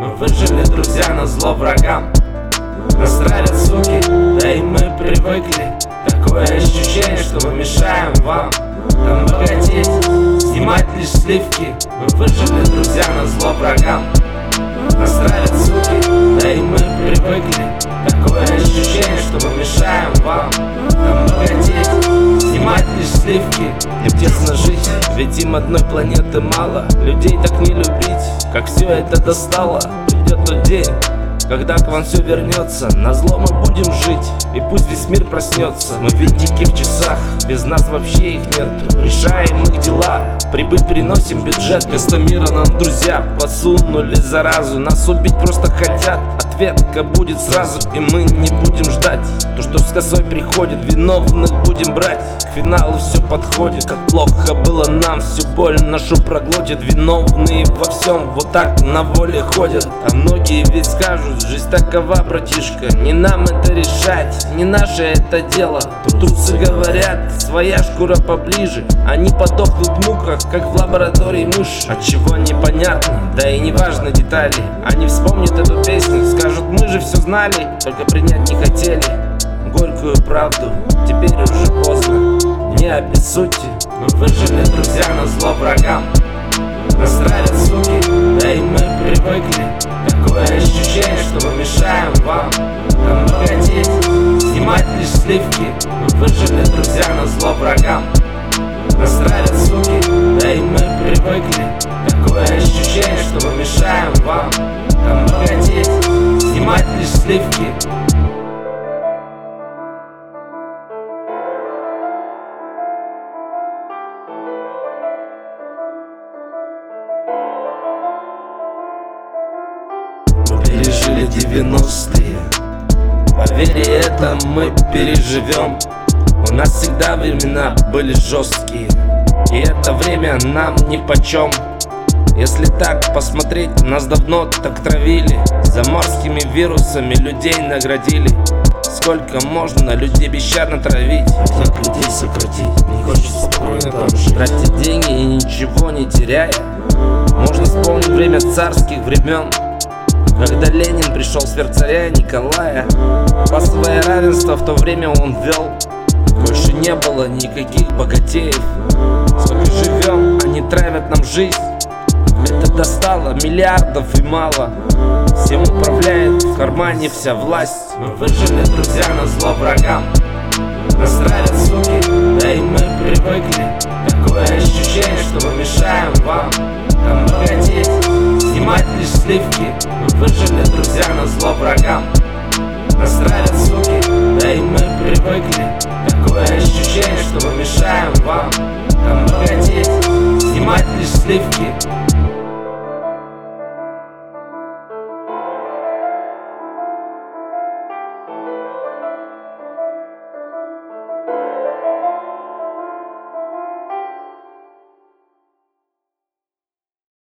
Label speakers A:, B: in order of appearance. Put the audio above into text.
A: Мы выжили, друзья, на зло врагам. Нас травят суки, да и мы привыкли. Такое ощущение, что мы мешаем вам. Там богатеть, снимать лишь сливки. Мы выжили, друзья, на зло врагам. Нас травят суки, да и мы привыкли. Такое ощущение, что мы мешаем вам. Там богатеть, снимать лишь сливки. Им тесно жить, ведь им одной планеты мало. Людей так не любить, как все это достало. Придет тот день, когда к вам все вернется На зло мы будем жить, и пусть весь мир проснется Мы винтики в часах, без нас вообще их нет. Решаем их дела, прибыль переносим бюджет. Вместо мира нам друзья подсунули заразу. Нас убить просто хотят, ответка будет сразу И мы не будем ждать, то что с косой приходит Виновных будем брать, к финалу все подходит Как плохо было нам, всю боль нашу проглотит Виновные во всем вот так на воле ходят. А многие ведь скажут, жизнь такова, братишка Не нам это решать, не наше это дело. Трусы говорят, своя шкура поближе Они подохнут в муках, как в лаборатории мышь От чего непонятно, да и не важно детали. Они вспомнят эту песню, скажут мы же все знали Только принять не хотели горькую правду Теперь уже поздно, не обессудьте Мы выжили, друзья, на зло врагам. Нас травят суки, да и мы привыкли. Такое ощущение, что мы мешаем вам Там богатеть, снимать лишь сливки. Мы выжили, друзья, на зло врагам. Нас травят суки, да и мы привыкли. Такое ощущение, что мы мешаем вам Там богатеть, снимать лишь сливки пережили 90-е Поверь, это мы переживем. У нас всегда времена были жесткие. И это время нам ни почем Если так посмотреть, нас давно так травили. Заморскими вирусами людей наградили. Сколько можно людей бесчадно травить?
B: Как людей сократить, не хочется спокойно там жить.
A: Тратить деньги и ничего не теряя. Можно вспомнить время царских времен Когда Ленин пришел с царя Николая Классовое равенство в то время он ввел Больше не было никаких богатеев. Сколько живем, они травят нам жизнь. Это достало миллиардов и мало. Всем управляет в кармане вся власть. Мы выжили, друзья, на зло врагам. Нас травят суки, да и мы привыкли выжили, друзья, на зло врагам. Нас травят суки, да и мы привыкли. Такое ощущение, что мы мешаем вам. Там богатеть, снимать лишь сливки